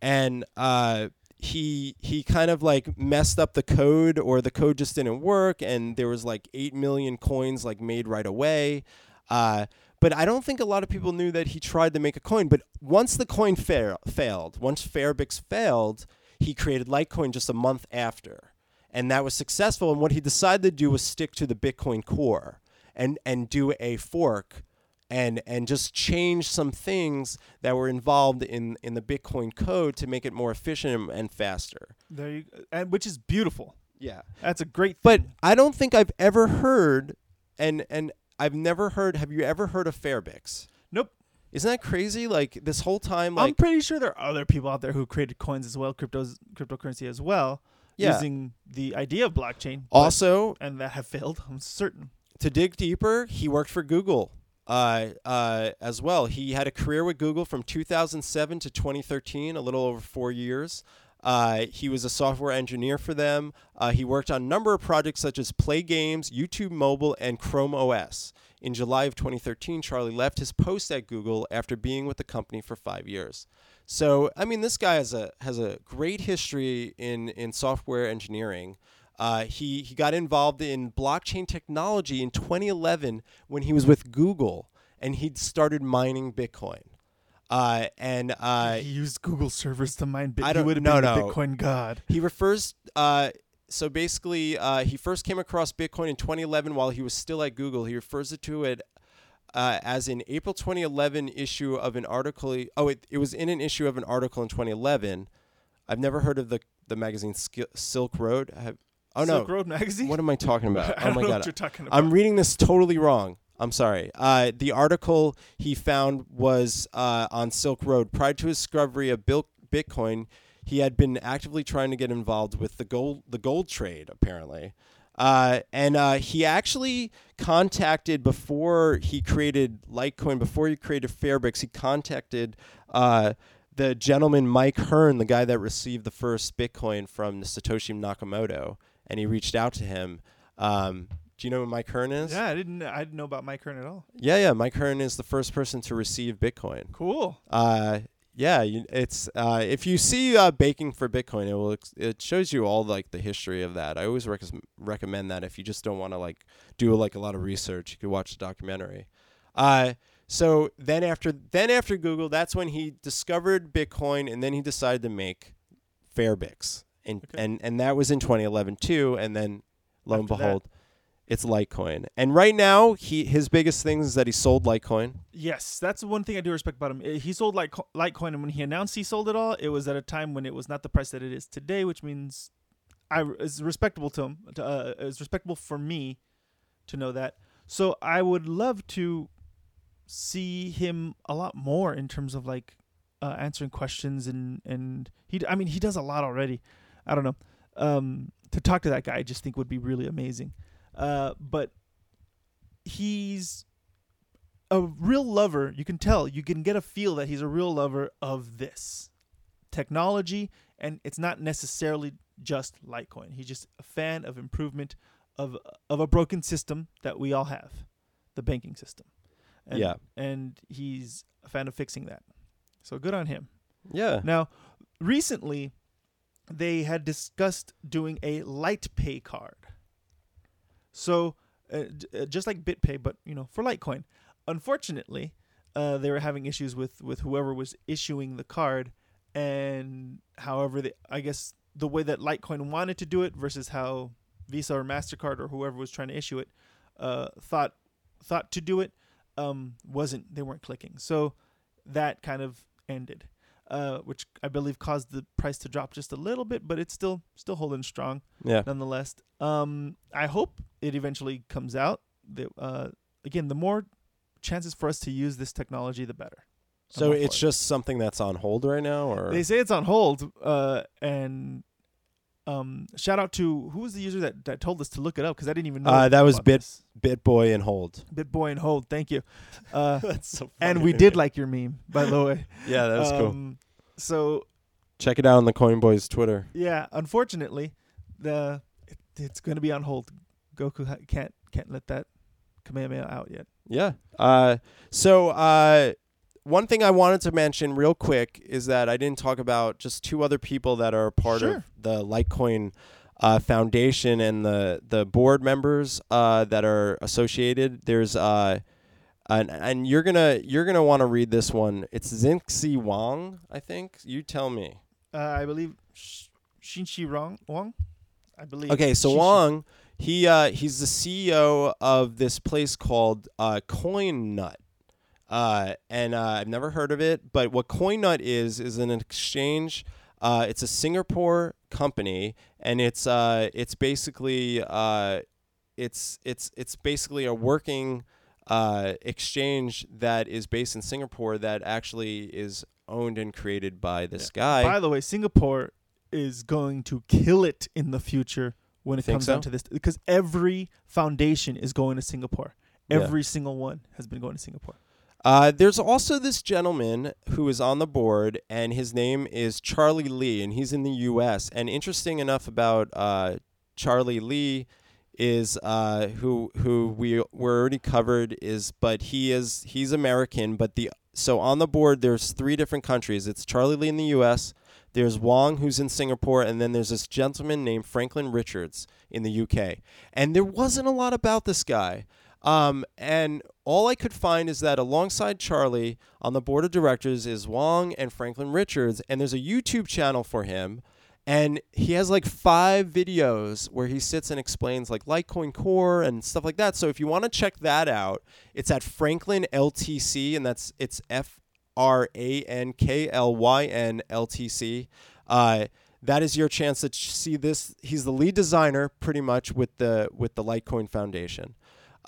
And uh, he he kind of like messed up the code, or the code just didn't work, and there was like eight million coins like made right away. Uh, but I don't think a lot of people knew that he tried to make a coin. But once the coin fail, failed, once Fairbrix failed, he created Litecoin just a month after, and that was successful. And what he decided to do was stick to the Bitcoin core and and do a fork, and and just change some things that were involved in in the Bitcoin code to make it more efficient and, and faster. There you and which is beautiful. Yeah. That's a great But. I don't think I've ever heard, and and I've never heard. Have you ever heard of Fairbrix? Nope. Isn't that crazy? Like this whole time, I'm pretty sure there are other people out there who created coins as well, cryptos cryptocurrency as well, Yeah. using the idea of blockchain. but- also and that have failed, I'm certain. to dig deeper, he worked for Google. Uh, uh, as well. He had a career with Google from 2007 to 2013, a little over four years. Uh, he was a software engineer for them. Uh, he worked on a number of projects such as Play Games, YouTube Mobile, and Chrome OS. In July of 2013, Charlie left his post at Google after being with the company for five years. So, I mean, this guy has a has a great history in in software engineering. Uh, he he got involved in blockchain technology in 2011 when he was with Google, and he'd started mining Bitcoin. Uh, and uh, he used Google servers to mine Bitcoin. I He don't- would have no, been no. the Bitcoin god. he refers uh, so basically uh, he first came across bitcoin in 2011 while he was still at google he refers it to it uh, as an april 2011 issue of an article oh it, it was in an issue of an article in 2011 i've never heard of the the magazine Sk- silk road have, oh Silk no Road magazine. what am i talking about (laughs) I oh don't my know god what you're talking about. I'm reading this totally wrong. I'm sorry. Uh, the article he found was uh, on Silk Road. Prior to his discovery of Bitcoin, he had been actively trying to get involved with the gold the gold trade, apparently. Uh, and uh, he actually contacted before he created Litecoin, before he created Fairbrix, he contacted uh, the gentleman Mike Hearn, the guy that received the first Bitcoin from Satoshi Nakamoto, and he reached out to him. Um, do you know who Mike Hearn is? yeah, I didn't. I didn't know about Mike Hearn at all. yeah, yeah. Mike Hearn is the first person to receive Bitcoin. Cool. Uh, yeah, you, it's uh, if you see uh, baking for Bitcoin, it will ex- it shows you all like the history of that. I always rec- recommend that if you just don't want to like do like a lot of research, you could watch the documentary. Uh, so then after then after Google, that's when he discovered Bitcoin, and then he decided to make Fairbrix, and Okay. and and that was in 2011 too. And then lo and After that- behold, it's Litecoin. And right now, he his biggest thing is that he sold Litecoin. Yes, that's one thing I do respect about him. Uh, He sold like Litecoin, and when he announced he sold it all, it was at a time when it was not the price that it is today, which means I is respectable to him. To, uh, it's respectable for me to know that. So I would love to see him a lot more in terms of like uh, answering questions and and he. I mean, he does a lot already. I don't know. Um, to talk to that guy, I just think would be really amazing. Uh, but he's a real lover. You can tell. You can get a feel that he's a real lover of this technology, and it's not necessarily just Litecoin. He's just a fan of improvement of of a broken system that we all have, the banking system. And, Yeah. and he's a fan of fixing that. So good on him. Yeah. Now, recently, they had discussed doing a LitePay card. So, uh, d- uh, just like BitPay, but you know, for Litecoin. Unfortunately, uh, they were having issues with with whoever was issuing the card, and however, they, I guess the way that Litecoin wanted to do it versus how Visa or Mastercard or whoever was trying to issue it uh, thought thought to do it um, wasn't they weren't clicking. So that kind of ended, uh, which I believe caused the price to drop just a little bit, but it's still still holding strong Yeah. nonetheless. Um, I hope it eventually comes out. That uh, again, the more chances for us to use this technology, the better. So it's just something that's on hold right now, or They say it's on hold. Uh, and um, shout out to who was the user that, that told us to look it up because I didn't even know. Uh, that was Bit- this. BitBoy and hold. Bitboy and hold. Thank you. (laughs) Uh, that's so. Funny. and we did like your meme, by the way. (laughs) Yeah, that was cool. Um, So Check it out on the Coin Boys Twitter. yeah, unfortunately, the it, it's going to be on hold. Goku ha- can't can't let that Kamehameha out yet. Yeah. Uh, so uh, one thing I wanted to mention real quick is that I didn't talk about just two other people that are part Sure. of the Litecoin uh, Foundation and the the board members uh, that are associated. There's uh, and and you're gonna you're gonna want to read this one. It's Xinxi Wang, I think. You tell me. Uh, I believe Sh- Shinchi Wang. Wang. I believe. Okay, so Shinchi- Wang, he uh, he's the CEO of this place called uh, Coinut, uh, and uh, I've never heard of it. But what Coinut is is an exchange. Uh, it's a Singapore company, and it's uh, it's basically uh, it's it's it's basically a working uh, exchange that is based in Singapore that actually is owned and created by this guy. By the way, Singapore is going to kill it in the future when it Think comes so? down to this because every foundation is going to Singapore. Yeah. Every single one has been going to Singapore. Uh, there's also this gentleman who is on the board, and his name is Charlie Lee, and he's in the U.S. And interesting enough about uh, Charlie Lee is uh, who who we were already covered is, but he is he's American. But the so on the board there's three different countries. It's Charlie Lee in the U.S. There's Wong who's in Singapore, and then there's this gentleman named Franklyn Richards in the UK. And there wasn't a lot about this guy. Um, and all I could find is that alongside Charlie on the board of directors is Wong and Franklyn Richards, and there's a YouTube channel for him. And he has like five videos where he sits and explains like Litecoin Core and stuff like that. So if you want to check that out, it's at Franklyn LTC, and that's it's F R A N K L Y N L T C. Uh, that is your chance to see this. He's the lead designer, pretty much, with the with the Litecoin Foundation,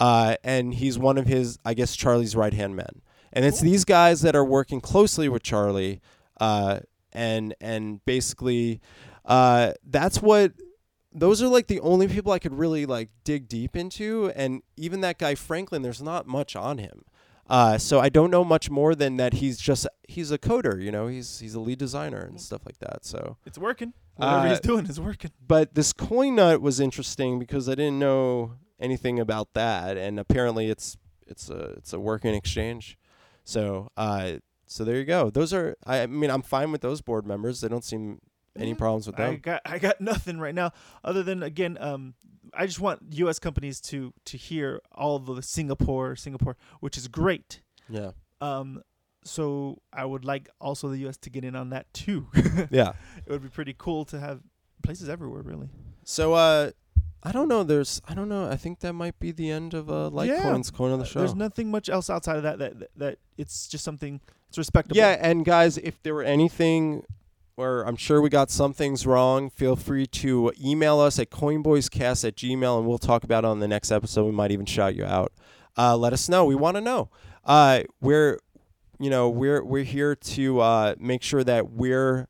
uh, and he's one of his, I guess, Charlie's right hand men. And it's these guys that are working closely with Charlie, uh, and and basically, uh, that's what. Those are like the only people I could really like dig deep into, and even that guy Franklyn, there's not much on him. Uh, so I don't know much more than that. He's just he's a coder, you know. He's he's a lead designer and stuff like that. So It's working. Whatever Uh, he's doing is working. but this Coinut was interesting because I didn't know anything about that, and apparently it's it's a it's a working exchange. So uh, so there you go. Those are I, I mean I'm fine with those board members. They don't seem any problems with I got I got (laughs) nothing right now other than again um I just want US companies to to hear all the Singapore Singapore which is great. Yeah, Um so I would like also the US to get in on that too. (laughs) yeah. it would be pretty cool to have places everywhere really. So uh, I don't know. There's I don't know. I think that might be the end of uh, Yeah. Litecoin's coin on the Uh, show. There's nothing much else outside of that that that, that it's just something it's respectable. Yeah, and guys, if there were anything, or I'm sure we got some things wrong, feel free to email us at coinboyscast at gmail, and we'll talk about it on the next episode. We might even shout you out. Uh, let us know. We want to know. Uh, we're, you know, we're we're here to uh, make sure that we're,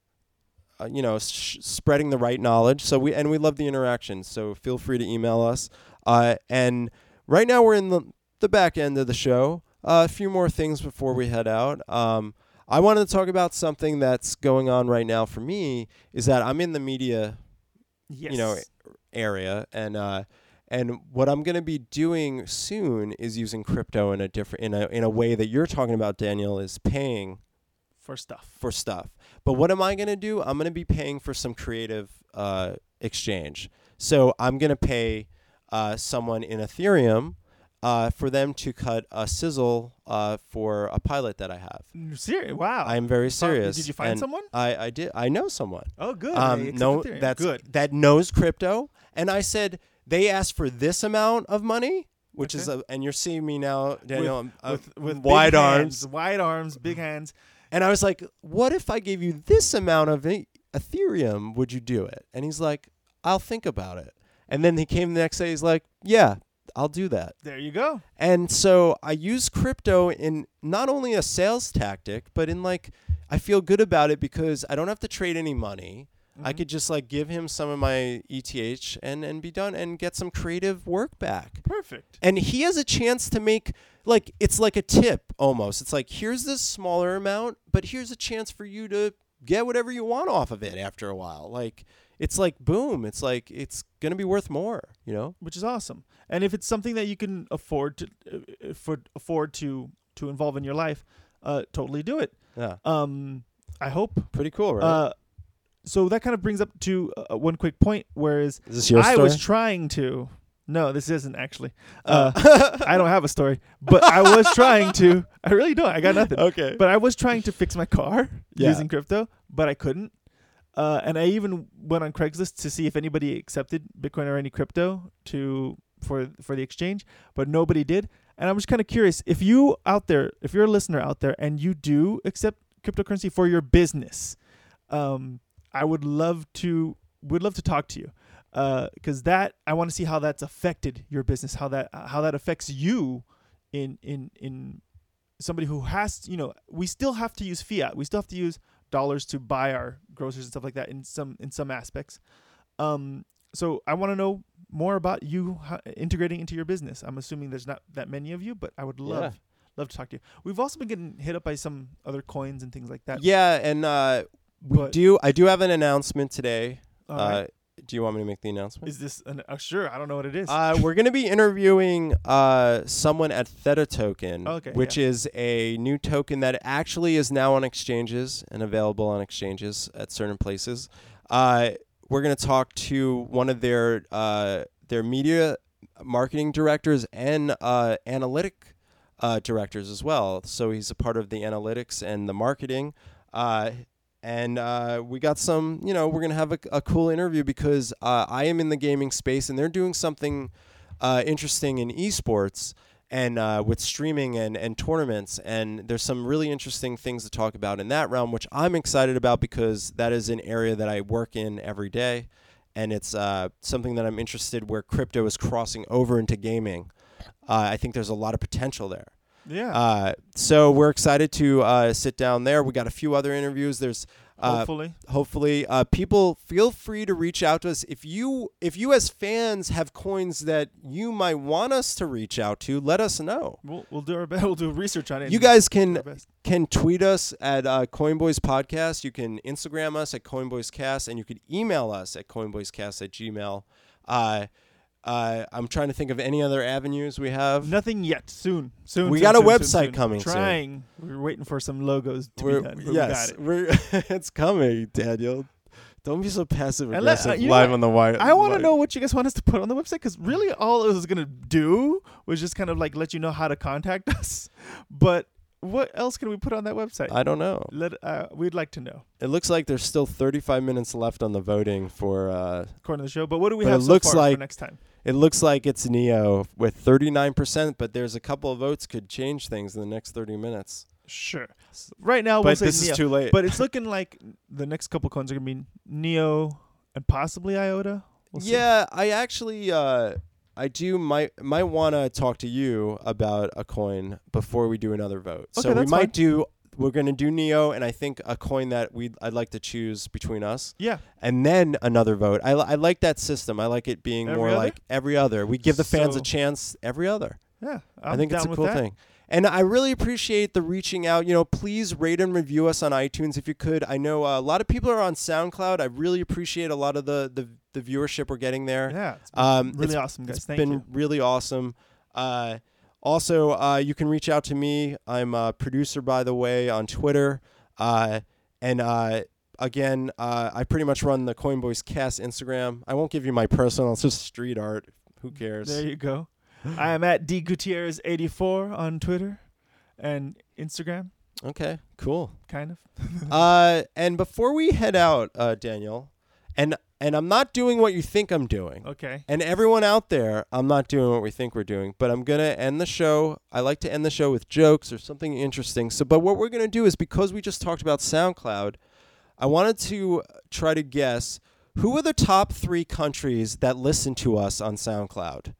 uh, you know, sh- spreading the right knowledge. So we and we love the interaction. So feel free to email us. Uh, and right now we're in the the back end of the show. Uh, a few more things before we head out. Um, I wanted to talk about something that's going on right now for me is that I'm in the media Yes. you know area and uh and what I'm going to be doing soon is using crypto in a different in a in a way that you're talking about Daniel is paying for stuff. for stuff. But what am I going to do? I'm going to be paying for some creative uh exchange. So I'm going to pay uh someone in Ethereum uh, for them to cut a sizzle uh, for a pilot that I have. Serious? Wow. I am very serious. Did you find and someone? I, I did. I know someone. Oh, good. Um, no, Ethereum. that's good. that knows crypto. And I said they asked for this amount of money, which is a, and you're seeing me now, Daniel, I'm- I'm with with wide hands, arms, wide arms, big hands. And I was like, "What if I gave you this amount of Ethereum? Would you do it?" And he's like, "I'll think about it." And then he came the next day. He's like, "Yeah, I'll do that. There you go. And so I use crypto in not only a sales tactic, but in like I feel good about it because I don't have to trade any money. I Mhm. could just like give him some of my ETH and and be done and get some creative work back. Perfect. And he has a chance to make like it's like a tip almost. It's like here's this smaller amount, but here's a chance for you to get whatever you want off of it after a while. Like it's like boom, it's like it's going to be worth more, you know? which is awesome. And if it's something that you can afford to uh, afford, afford to to involve in your life, uh, totally do it. Yeah. Um, I hope. Pretty cool, right? Uh, so that kind of brings up to uh, one quick point. Whereas Is this your I story? was trying to. No, this isn't actually. Uh, Uh, I don't have a story, but I was (laughs) trying to. I really don't. I got nothing. okay. But I was trying to fix my car Yeah. using crypto, but I couldn't. Uh, and I even went on Craigslist to see if anybody accepted Bitcoin or any crypto to for for the exchange, but nobody did. And I'm just kind of curious if you out there, if you're a listener out there, and you do accept cryptocurrency for your business, um, I would love to would love to talk to you because that I want to see how that's affected your business, how that how that affects you in in in somebody who has you know we still have to use fiat. We still have to use dollars to buy our groceries and stuff like that in some in some aspects. Um so i want to know more about you integrating into your business. I'm assuming there's not that many of you but i would love Yeah. love to talk to you. We've also been getting hit up by some other coins and things like that. Yeah, and uh, we But- do I do have an announcement today. Uh, do you want me to make the announcement? is this an uh, sure i don't know what it is Uh, we're going to be interviewing uh, someone at Theta Token, Okay, which is a new token that actually is now on exchanges and available on exchanges at certain places. Uh, we're going to talk to one of their uh, their media marketing directors and uh, analytic uh, directors as well. So he's a part of the analytics and the marketing. And uh, we got some, you know, we're to have a, a cool interview because uh, I am in the gaming space and they're doing something uh, interesting in esports and uh, with streaming and, and tournaments. And there's some really interesting things to talk about in that realm, which I'm excited about because that is an area that I work in every day. And it's uh, something that I'm interested where crypto is crossing over into gaming. Uh, I think there's a lot of potential there. Yeah Uh, so we're excited to uh, sit down there. We got a few other interviews. There's uh, hopefully hopefully uh, people feel free to reach out to us if you if you as fans have coins that you might want us to reach out to. Let us know. we'll, we'll do our (laughs) best we'll do research on it You guys can can tweet us at uh, Coinboys Podcast. You can Instagram us at Coinboyscast, and you could email us at coinboyscast at gmail. Uh, uh, I'm trying to think of any other avenues we have. Nothing yet. Soon. Soon. We soon, got a soon, soon, website soon. coming soon. Trying. We're waiting for some logos to We're- be done. but yes, We got it. (laughs) it's coming, Daniel. Don't be so passive And let- aggressive uh, you know live on the wire. I want to know what you guys want us to put on the website because really all it was gonna do was just kind of like let you know how to contact (laughs) us. But what else can we put on that website? I don't know. let uh, we'd like to know It looks like there's still 35 minutes left on the voting for. Uh, according to the show. But what do we have it so looks far like- for next time? It looks like it's Neo with 39%, but there's a couple of votes could change things in the next 30 minutes. Sure. Right now we'll but say this Neo. is too late. but it's (laughs) looking like the next couple coins are gonna be Neo and possibly Iota. We'll see. yeah, I actually uh, I do might might want to talk to you about a coin before we do another vote. Okay, so we that's might fine. do we're going to do Neo and I think a coin that we I'd like to choose between us Yeah. and then another vote. I, I like that system. I like it being Every more other? like every other. We give the fans So- a chance every other. Yeah. i I'm think it's a cool that. thing. And I really appreciate the reaching out. You know, please rate and review us on iTunes if you could. I know uh, a lot of people are on SoundCloud. I really appreciate a lot of the the, the viewership we're getting there. Yeah. It's been Um, really it's- awesome, guys. It's Thank been you. really awesome. Uh, also, uh, you can reach out to me. I'm a producer, by the way, on Twitter. Uh, and uh, again, uh, I pretty much run the Coin Coinboys Cast Instagram. I won't give you my personal. It's just street art. Who cares? There you go. I am at D Gutierrez eighty four on Twitter and Instagram, okay, cool. kind of. (laughs) uh, and before we head out, uh, Daniel, and and I'm not doing what you think I'm doing. Okay. And everyone out there, I'm not doing what we think we're doing, but I'm gonna end the show. I like to end the show with jokes or something interesting. So, but what we're gonna do is because we just talked about SoundCloud, I wanted to try to guess who are the top three countries that listen to us on SoundCloud.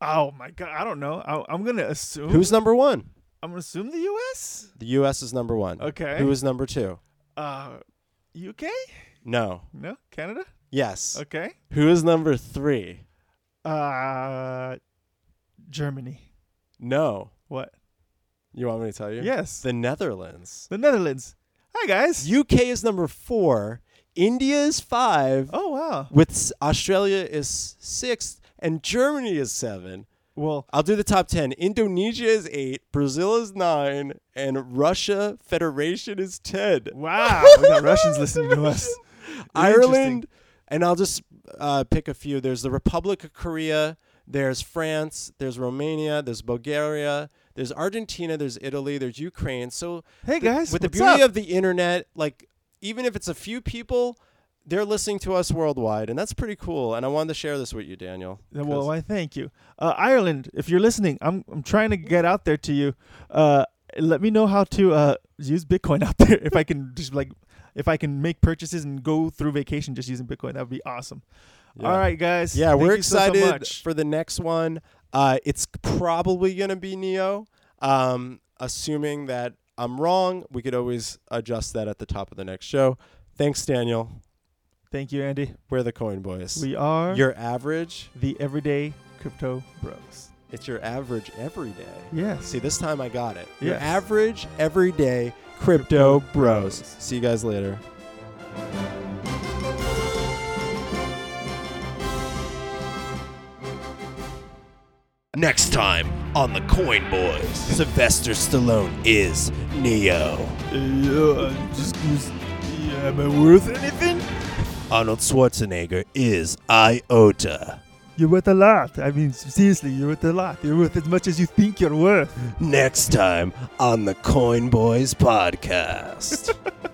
Oh my god, I don't know. I, I'm gonna assume. Who's number one? I'm gonna assume the U.S. The U.S. is number one. Okay. Who is number two? Uh, UK? No. No, Canada. Yes. Okay. Who is number three? Uh, Germany. No. What? You want me to tell you? Yes. The Netherlands. The Netherlands. Hi guys. UK is number four. India is five. Oh wow. With s- Australia is sixth, and Germany is seven. Well, I'll do the top ten. Indonesia is eight. Brazil is nine, and Russia Federation is ten. wow. (laughs) we got Russians listening to us. (laughs) (laughs) Ireland, and I'll just uh, pick a few. There's the Republic of Korea. There's France. There's Romania. There's Bulgaria. There's Argentina. There's Italy. There's Ukraine. So Hey the- guys, with the beauty up? of the internet, like even if it's a few people, they're listening to us worldwide, and that's pretty cool. And I wanted to share this with you, Daniel. Well, I? Thank you, uh, Ireland. If you're listening, I'm I'm trying to get out there to you. Uh, let me know how to uh, use Bitcoin (laughs) out there. If I can just like, if I can make purchases and go through vacation just using Bitcoin, that would be awesome. Yeah. All right, guys. Yeah, Thank we're you so, so excited for the next one. Uh, it's probably gonna be Neo. Um, assuming that I'm wrong, we could always adjust that at the top of the next show. Thanks, Daniel. Thank you, Andy. We're the Coin Boys. We are your average. the everyday crypto bros. It's your average every day. Yeah. See, this time I got it. Your average everyday crypto Crypto bros. bros. See you guys later. Next time on the Coin Boys, Sylvester Stallone is Neo. Yeah, just, just yeah, am I worth anything? Arnold Schwarzenegger is Iota. You're worth a lot. I mean, seriously, you're worth a lot. You're worth as much as you think you're worth. Next time on the Coin Boys podcast. (laughs)